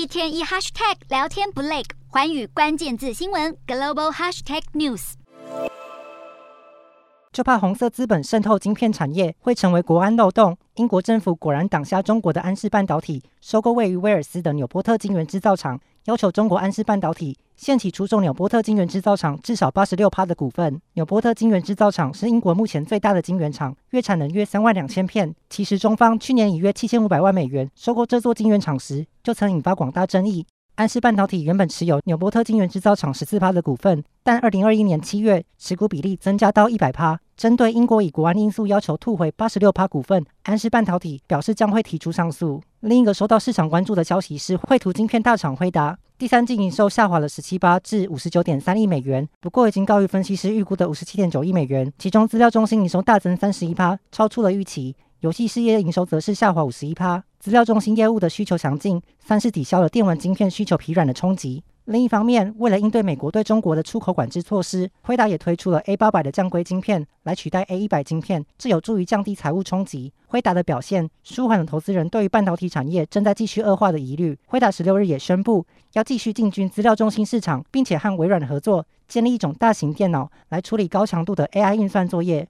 一天一 hashtag 聊天不累，环宇关键字新闻 global hashtag news。就怕红色资本渗透晶片产业会成为国安漏洞。英国政府果然挡下中国的安氏半导体收购位于威尔斯的纽波特晶圆制造厂，要求中国安氏半导体限期出售纽波特晶圆制造厂至少八十六趴的股份。纽波特晶圆制造厂是英国目前最大的晶圆厂，月产能约三万两千片。其实中方去年以约七千五百万美元收购这座晶圆厂时，就曾引发广大争议。安氏半导体原本持有纽波特晶圆制造厂十四趴的股份，但二零二一年七月持股比例增加到一百趴。针对英国以国安因素要求吐回八十六趴股份，安氏半导体表示将会提出上诉。另一个受到市场关注的消息是，绘图晶片大厂辉达第三季营收下滑了十七趴至五十九点三亿美元，不过已经高于分析师预估的五十七点九亿美元。其中资料中心营收大增三十一趴，超出了预期。游戏事业营收则是下滑五十一趴，资料中心业务的需求强劲，算是抵消了电玩晶片需求疲软的冲击。另一方面，为了应对美国对中国的出口管制措施，辉达也推出了 A 八百的降规晶片来取代 A 一百晶片，这有助于降低财务冲击。辉达的表现舒缓了投资人对于半导体产业正在继续恶化的疑虑。辉达十六日也宣布要继续进军资料中心市场，并且和微软合作建立一种大型电脑来处理高强度的 AI 运算作业。